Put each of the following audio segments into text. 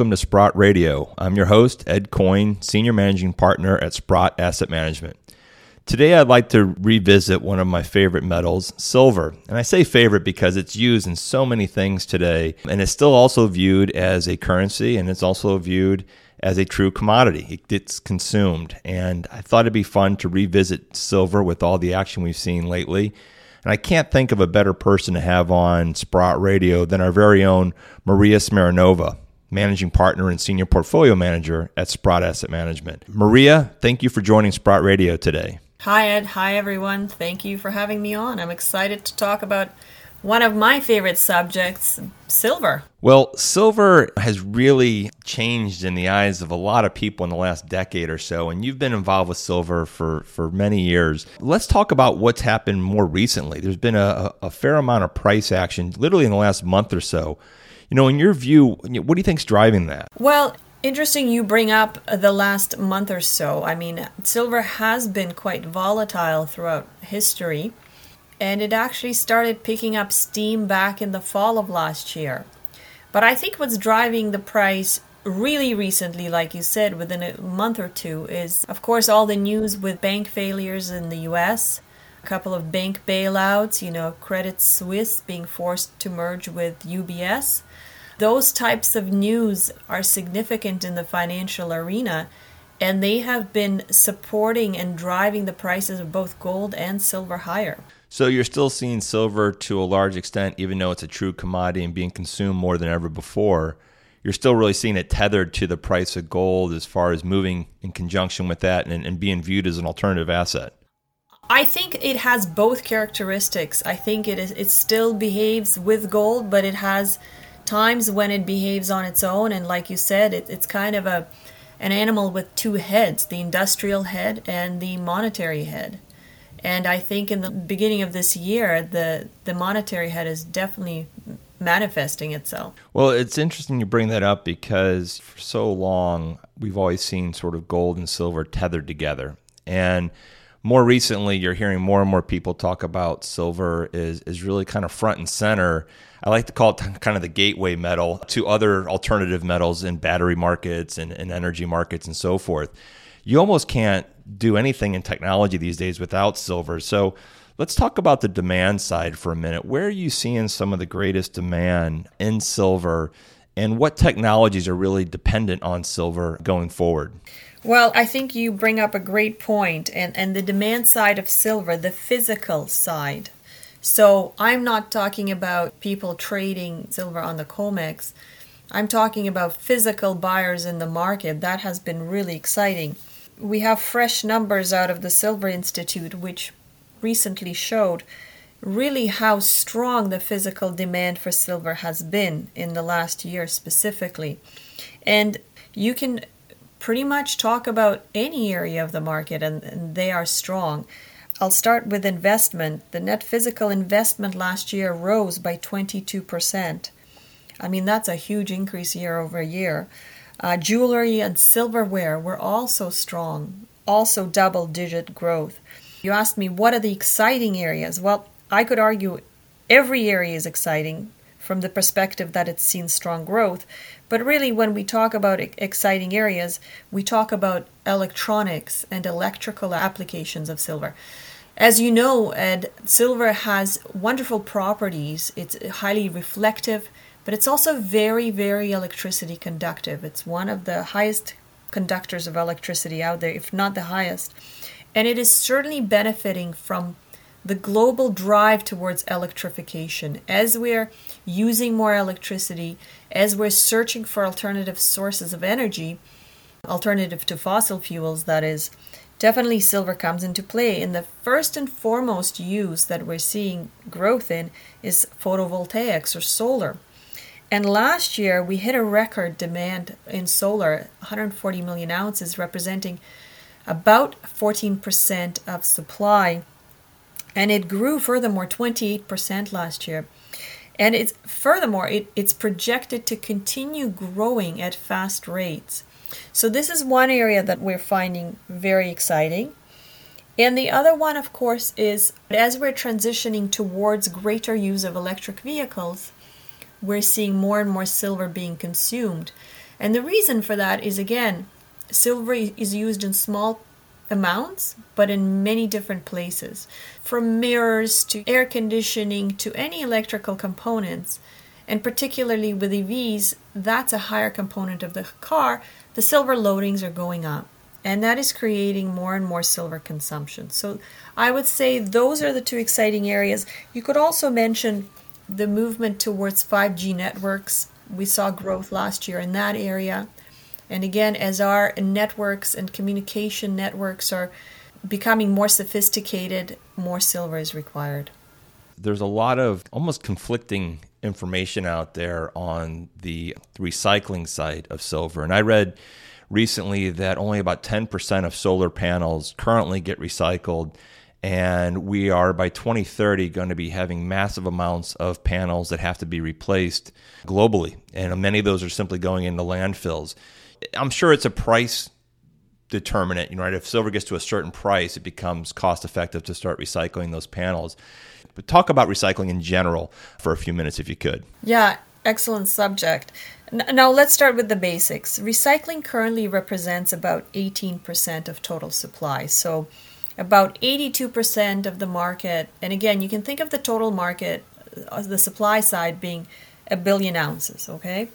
welcome to Sprott Radio. I'm your host, Ed Coyne, Senior Managing Partner at Sprott Asset Management. Today, I'd like to revisit one of my favorite metals, silver. And I say favorite because it's used in so many things today, and it's still also viewed as a currency, and it's also viewed as a true commodity. It gets consumed. And I thought it'd be fun to revisit silver with all the action we've seen lately. And I can't think of a better person to have on Sprott Radio than our very own Maria Smirnova, managing partner and senior portfolio manager at Sprott Asset Management. Maria, thank you for joining Sprott Radio today. Hi, Ed. Hi, everyone. Thank you for having me on. I'm excited to talk about one of my favorite subjects, silver. Well, silver has really changed in the eyes of a lot of people in the last decade or so, and you've been involved with silver for, for many years. Let's talk about what's happened more recently. There's been a, a fair amount of price action literally in the last month or so. You know, in your view, what do you think's driving that? Well, Interesting you bring up the last month or so. I mean, silver has been quite volatile throughout history, and it actually started picking up steam back in the fall of last year. But I think what's driving the price really recently, like you said, within a month or two, is of course all the news with bank failures in the US, a couple of bank bailouts, you know, Credit Suisse being forced to merge with UBS those types of news are significant in the financial arena and they have been supporting and driving the prices of both gold and silver higher. So you're still seeing silver to a large extent, even though it's a true commodity and being consumed more than ever before. You're still really seeing it tethered to the price of gold as far as moving in conjunction with that and, and being viewed as an alternative asset. I think it has both characteristics. I think it is it still behaves with gold, but it has times when it behaves on its own. And like you said it, it's kind of a an animal with two heads the industrial head and the monetary head. And i think in the beginning of this year the the monetary head is definitely manifesting itself. Well it's interesting you bring that up because for so long we've always seen sort of gold and silver tethered together. And more recently you're hearing more and more people talk about silver is is really kind of front and center I like to call it kind of the gateway metal to other alternative metals in battery markets and, and energy markets and so forth. You almost can't do anything in technology these days without silver. So let's talk about the demand side for a minute. Where are you seeing some of the greatest demand in silver? And what technologies are really dependent on silver going forward? Well, I think you bring up a great point, and, and the demand side of silver, the physical side so I'm not talking about people trading silver on the COMEX. I'm talking about physical buyers in the market. That has been really exciting. We have fresh numbers out of the Silver Institute, which recently showed really how strong the physical demand for silver has been in the last year specifically. And you can pretty much talk about any area of the market, and, and they are strong. I'll start with investment. The net physical investment last year rose by 22%. I mean, that's a huge increase year over year. Uh, jewelry and silverware were also strong, also double digit growth. You asked me, what are the exciting areas? Well, I could argue every area is exciting from the perspective that it's seen strong growth. But really, when we talk about exciting areas, we talk about electronics and electrical applications of silver. As you know, Ed, silver has wonderful properties. It's highly reflective, but it's also very, very electricity conductive. It's one of the highest conductors of electricity out there, if not the highest. And it is certainly benefiting from the global drive towards electrification. As we're using more electricity, as we're searching for alternative sources of energy, alternative to fossil fuels, that is, definitely silver comes into play. And the first and foremost use that we're seeing growth in is photovoltaics or solar. And last year we hit a record demand in solar, 140 million ounces, representing about 14% of supply. And it grew furthermore 28% last year. And it's furthermore, it, it's projected to continue growing at fast rates. So, this is one area that we're finding very exciting. And the other one, of course, is as we're transitioning towards greater use of electric vehicles, we're seeing more and more silver being consumed. And the reason for that is again, silver is used in small amounts, but in many different places. From mirrors to air conditioning to any electrical components, and particularly with EVs, that's a higher component of the car, the silver loadings are going up. And that is creating more and more silver consumption. So I would say those are the two exciting areas. You could also mention the movement towards 5G networks. We saw growth last year in that area. And again, as our networks and communication networks are becoming more sophisticated, more silver is required. There's a lot of almost conflicting information out there on the recycling side of silver. And I read recently that only about 10% of solar panels currently get recycled. And we are by 2030 going to be having massive amounts of panels that have to be replaced globally. And many of those are simply going into landfills. I'm sure it's a price determinant. You know, right? If silver gets to a certain price, it becomes cost effective to start recycling those panels. But talk about recycling in general for a few minutes, if you could. Yeah, excellent subject. Now let's start with the basics. Recycling currently represents about 18% of total supply. So about 82% of the market, and again, you can think of the total market, uh, the supply side being a billion ounces, okay?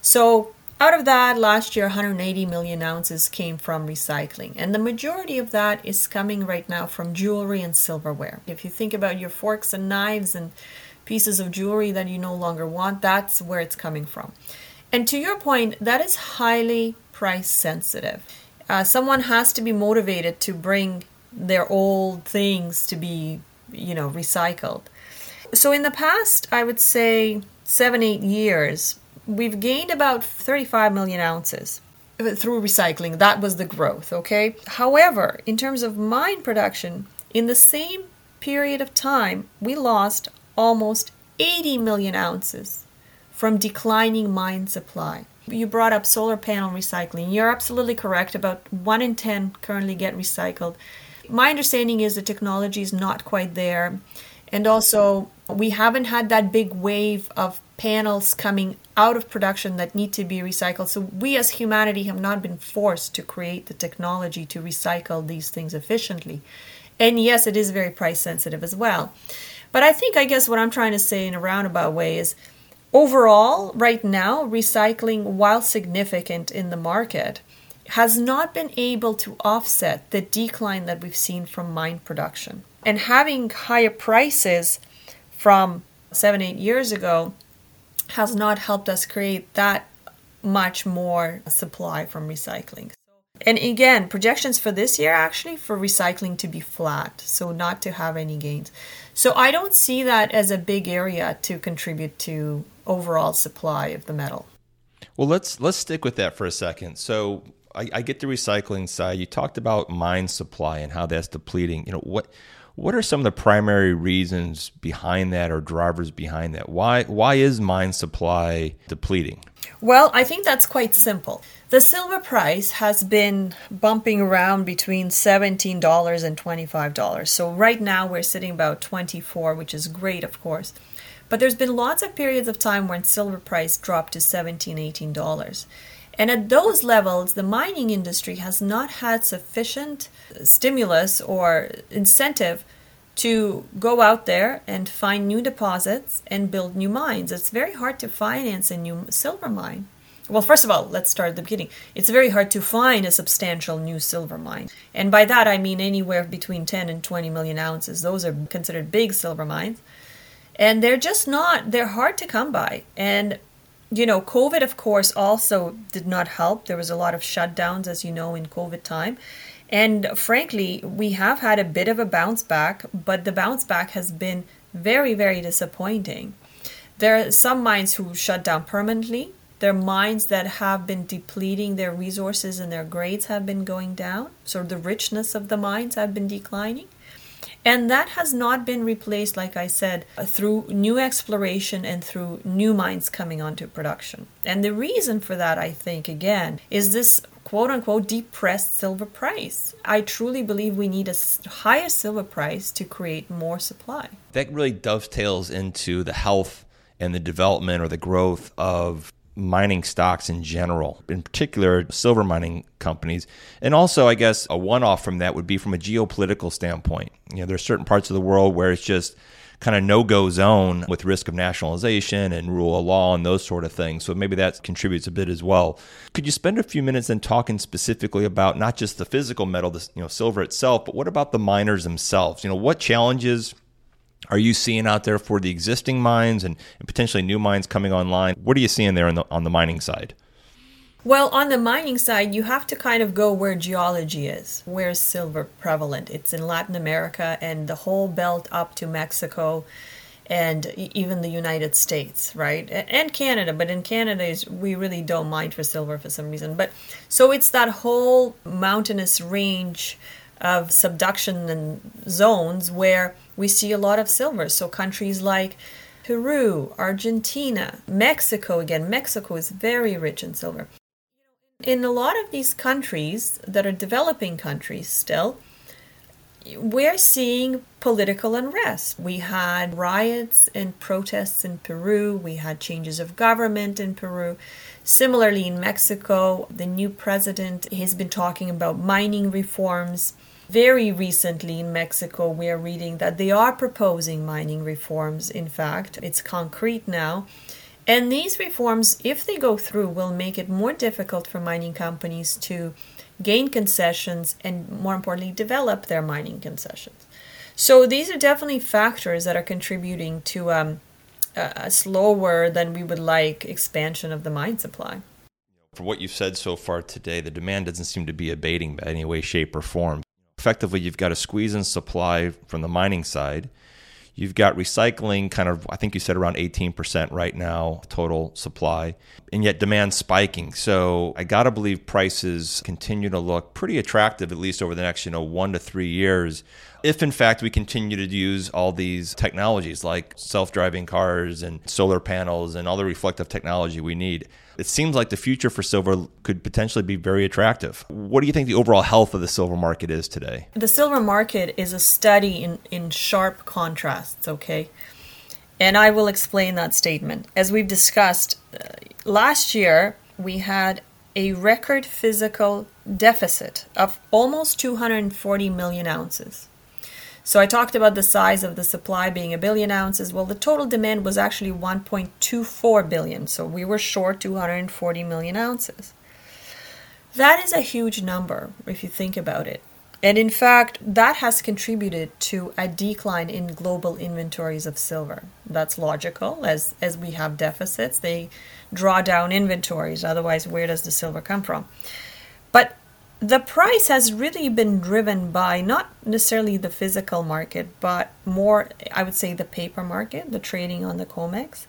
So out of that, last year, 180 million ounces came from recycling. And the majority of that is coming right now from jewelry and silverware. If you think about your forks and knives and pieces of jewelry that you no longer want, that's where it's coming from. And to your point, that is highly price sensitive. Uh, someone has to be motivated to bring their old things to be, you know, recycled. So in the past, I would say seven, eight years, we've gained about 35 million ounces through recycling. That was the growth, okay? However, in terms of mine production, in the same period of time, we lost almost 80 million ounces from declining mine supply. You brought up solar panel recycling. You're absolutely correct. About 1 in 10 currently get recycled. My understanding is the technology is not quite there. And also, we haven't had that big wave of panels coming out of production that need to be recycled. So we as humanity have not been forced to create the technology to recycle these things efficiently. And yes, it is very price sensitive as well. But I think, I guess, what I'm trying to say in a roundabout way is overall, right now, recycling, while significant in the market, has not been able to offset the decline that we've seen from mine production. And having higher prices from seven, eight years ago has not helped us create that much more supply from recycling. And again, projections for this year actually for recycling to be flat, so not to have any gains. So I don't see that as a big area to contribute to overall supply of the metal. Well, let's let's stick with that for a second. So I, I get the recycling side. You talked about mine supply and how that's depleting. You know what what are some of the primary reasons behind that or drivers behind that? Why why is mine supply depleting? Well, I think that's quite simple. The silver price has been bumping around between $17 and $25. So right now we're sitting about 24, which is great, of course. But there's been lots of periods of time when silver price dropped to $17, $18. And at those levels, the mining industry has not had sufficient stimulus or incentive to go out there and find new deposits and build new mines. It's very hard to finance a new silver mine. Well, first of all, let's start at the beginning. It's very hard to find a substantial new silver mine. And by that, I mean anywhere between 10 and 20 million ounces. Those are considered big silver mines. And they're just not, they're hard to come by. And you know, COVID, of course, also did not help. There was a lot of shutdowns, as you know, in COVID time. And frankly, we have had a bit of a bounce back, but the bounce back has been very, very disappointing. There are some mines who shut down permanently. There are mines that have been depleting their resources and their grades have been going down. So the richness of the mines have been declining. And that has not been replaced, like I said, uh, through new exploration and through new mines coming onto production. And the reason for that, I think, again, is this quote unquote depressed silver price. I truly believe we need a higher silver price to create more supply. That really dovetails into the health and the development or the growth of mining stocks in general, in particular silver mining companies. And also, I guess a one off from that would be from a geopolitical standpoint. You know, there's certain parts of the world where it's just kind of no go zone with risk of nationalization and rule of law and those sort of things. So maybe that contributes a bit as well. Could you spend a few minutes then talking specifically about not just the physical metal, the you know silver itself, but what about the miners themselves? You know, what challenges are you seeing out there for the existing mines and, and potentially new mines coming online? What are you seeing there the, on the mining side? Well, on the mining side, you have to kind of go where geology is. Where's silver prevalent? It's in Latin America and the whole belt up to Mexico and even the United States, right? And Canada, but in Canada is we really don't mine for silver for some reason. But so it's that whole mountainous range of subduction and zones where we see a lot of silver. So countries like Peru, Argentina, Mexico, again, Mexico is very rich in silver. In a lot of these countries that are developing countries still, we're seeing political unrest. We had riots and protests in Peru. We had changes of government in Peru. Similarly, in Mexico, the new president has been talking about mining reforms. Very recently in Mexico, we are reading that they are proposing mining reforms. In fact, it's concrete now. And these reforms, if they go through, will make it more difficult for mining companies to gain concessions and, more importantly, develop their mining concessions. So these are definitely factors that are contributing to um, a slower than we would like expansion of the mine supply. For what you've said so far today, the demand doesn't seem to be abating by any way, shape, or form effectively you've got a squeeze in supply from the mining side. You've got recycling kind of, I think you said around 18% right now, total supply, and yet demand spiking. So I got to believe prices continue to look pretty attractive, at least over the next, you know, one to three years. If in fact we continue to use all these technologies like self driving cars and solar panels and all the reflective technology we need it seems like the future for silver could potentially be very attractive. What do you think the overall health of the silver market is today? The silver market is a study in, in sharp contrasts, okay? And I will explain that statement. As we've discussed, uh, last year we had a record physical deficit of almost 240 million ounces. So I talked about the size of the supply being a billion ounces. Well, the total demand was actually 1.24 billion. So we were short 240 million ounces. That is a huge number if you think about it. And in fact, that has contributed to a decline in global inventories of silver. That's logical. As, as we have deficits, they draw down inventories. Otherwise, where does the silver come from? The price has really been driven by not necessarily the physical market, but more, I would say, the paper market, the trading on the COMEX,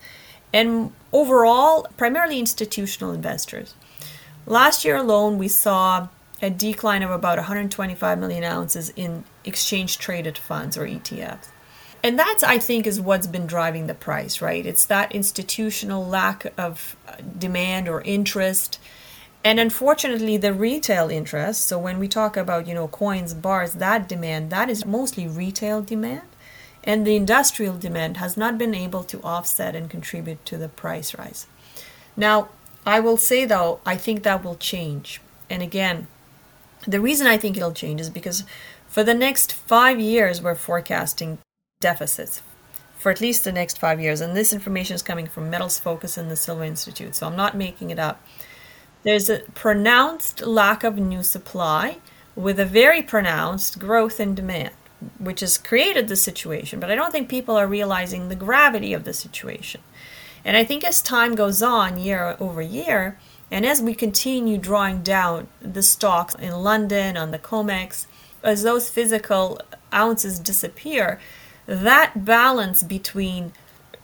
and overall, primarily institutional investors. Last year alone, we saw a decline of about 125 million ounces in exchange traded funds or ETFs. And that's, I think, is what's been driving the price, right? It's that institutional lack of uh, demand or interest and unfortunately the retail interest so when we talk about you know coins bars that demand that is mostly retail demand. And the industrial demand has not been able to offset and contribute to the price rise. Now i will say though i think that will change. And again the reason i think it'll change is because for the next five years we're forecasting deficits for at least the next five years. And this information is coming from metals focus and the silver institute. So i'm not making it up there's a pronounced lack of new supply with a very pronounced growth in demand, which has created the situation. But I don't think people are realizing the gravity of the situation. And I think as time goes on, year over year, and as we continue drawing down the stocks in London on the COMEX, as those physical ounces disappear, that balance between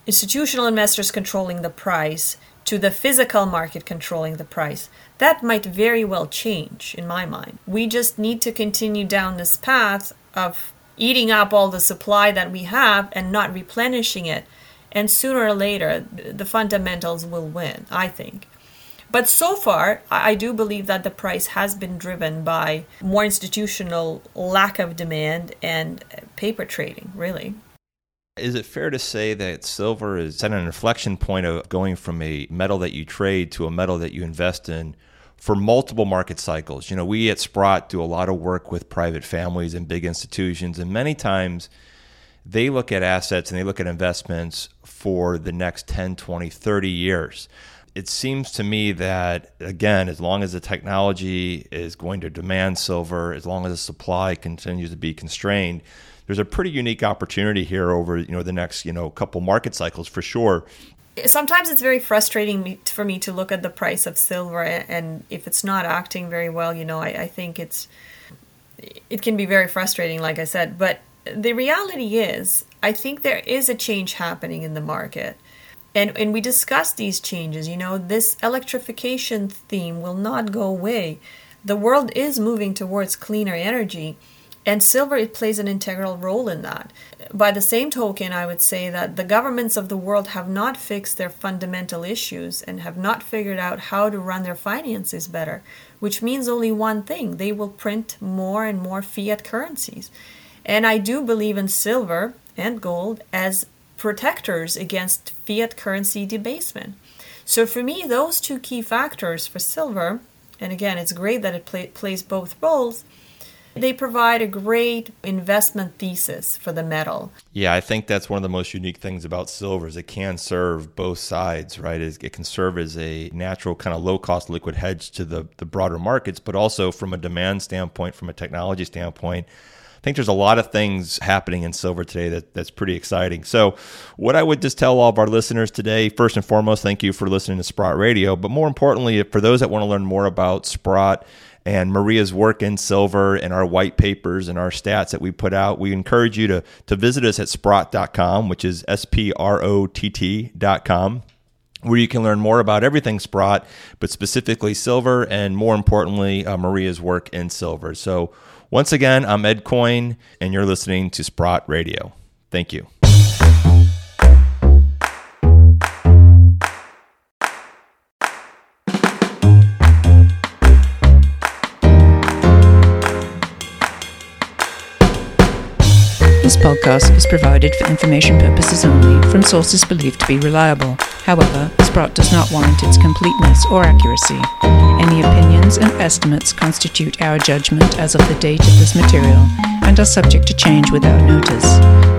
institutional investors controlling the price to the physical market controlling the price. That might very well change in my mind. We just need to continue down this path of eating up all the supply that we have and not replenishing it. And sooner or later, the fundamentals will win, I think. But so far, I do believe that the price has been driven by more institutional lack of demand and uh, paper trading, really. Is it fair to say that silver is at an inflection point of going from a metal that you trade to a metal that you invest in for multiple market cycles? You know, we at Sprott do a lot of work with private families and big institutions, and many times they look at assets and they look at investments for the next 10, 20, 30 years it seems to me that again, as long as the technology is going to demand silver, as long as the supply continues to be constrained, there's a pretty unique opportunity here over you know the next you know couple market cycles for sure. Sometimes it's very frustrating for me to look at the price of silver, and if it's not acting very well, you know, I, I think it's it can be very frustrating, like I said. But the reality is, I think there is a change happening in the market and and we discussed these changes you know this electrification theme will not go away the world is moving towards cleaner energy and silver it plays an integral role in that by the same token i would say that the governments of the world have not fixed their fundamental issues and have not figured out how to run their finances better which means only one thing they will print more and more fiat currencies and i do believe in silver and gold as protectors against fiat currency debasement. So for me, those two key factors for silver, and again, it's great that it play, plays both roles. They provide a great investment thesis for the metal. Yeah, I think that's one of the most unique things about silver is it can serve both sides, right? It can serve as a natural kind of low cost liquid hedge to the, the broader markets, but also from a demand standpoint, from a technology standpoint, I think there's a lot of things happening in silver today that, that's pretty exciting. So, what I would just tell all of our listeners today, first and foremost, thank you for listening to Sprott Radio. But more importantly, for those that want to learn more about Sprott and Maria's work in silver and our white papers and our stats that we put out, we encourage you to, to visit us at sprott.com, which is S P R O T T.com where you can learn more about everything Sprott, but specifically silver, and more importantly, uh, Maria's work in silver. So, once again, I'm Ed Coyne, and you're listening to Sprott Radio. Thank you. Podcast is provided for information purposes only from sources believed to be reliable. However, Sprott does not warrant its completeness or accuracy. Any opinions and estimates constitute our judgment as of the date of this material and are subject to change without notice.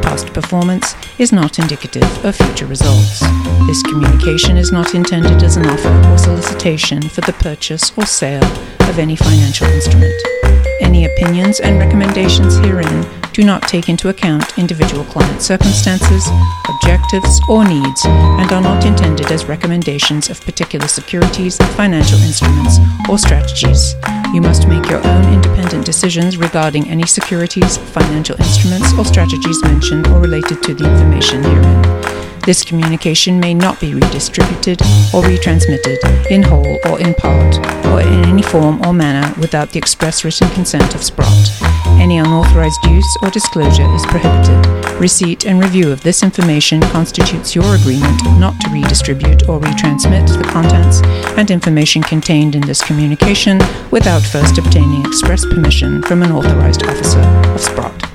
Past performance is not indicative of future results. This communication is not intended as an offer or solicitation for the purchase or sale of any financial instrument. Any opinions and recommendations herein do not take into account individual client circumstances, objectives, or needs, and are not intended as recommendations of particular securities, financial instruments, or strategies. You must make your own independent decisions regarding any securities, financial instruments, or strategies mentioned or related to the information herein. This communication may not be redistributed or retransmitted in whole or in part, or in any form or manner without the express written consent of Sprott. Any unauthorized use or disclosure is prohibited. Receipt and review of this information constitutes your agreement not to redistribute or retransmit the contents and information contained in this communication without first obtaining express permission from an authorized officer of Sprott.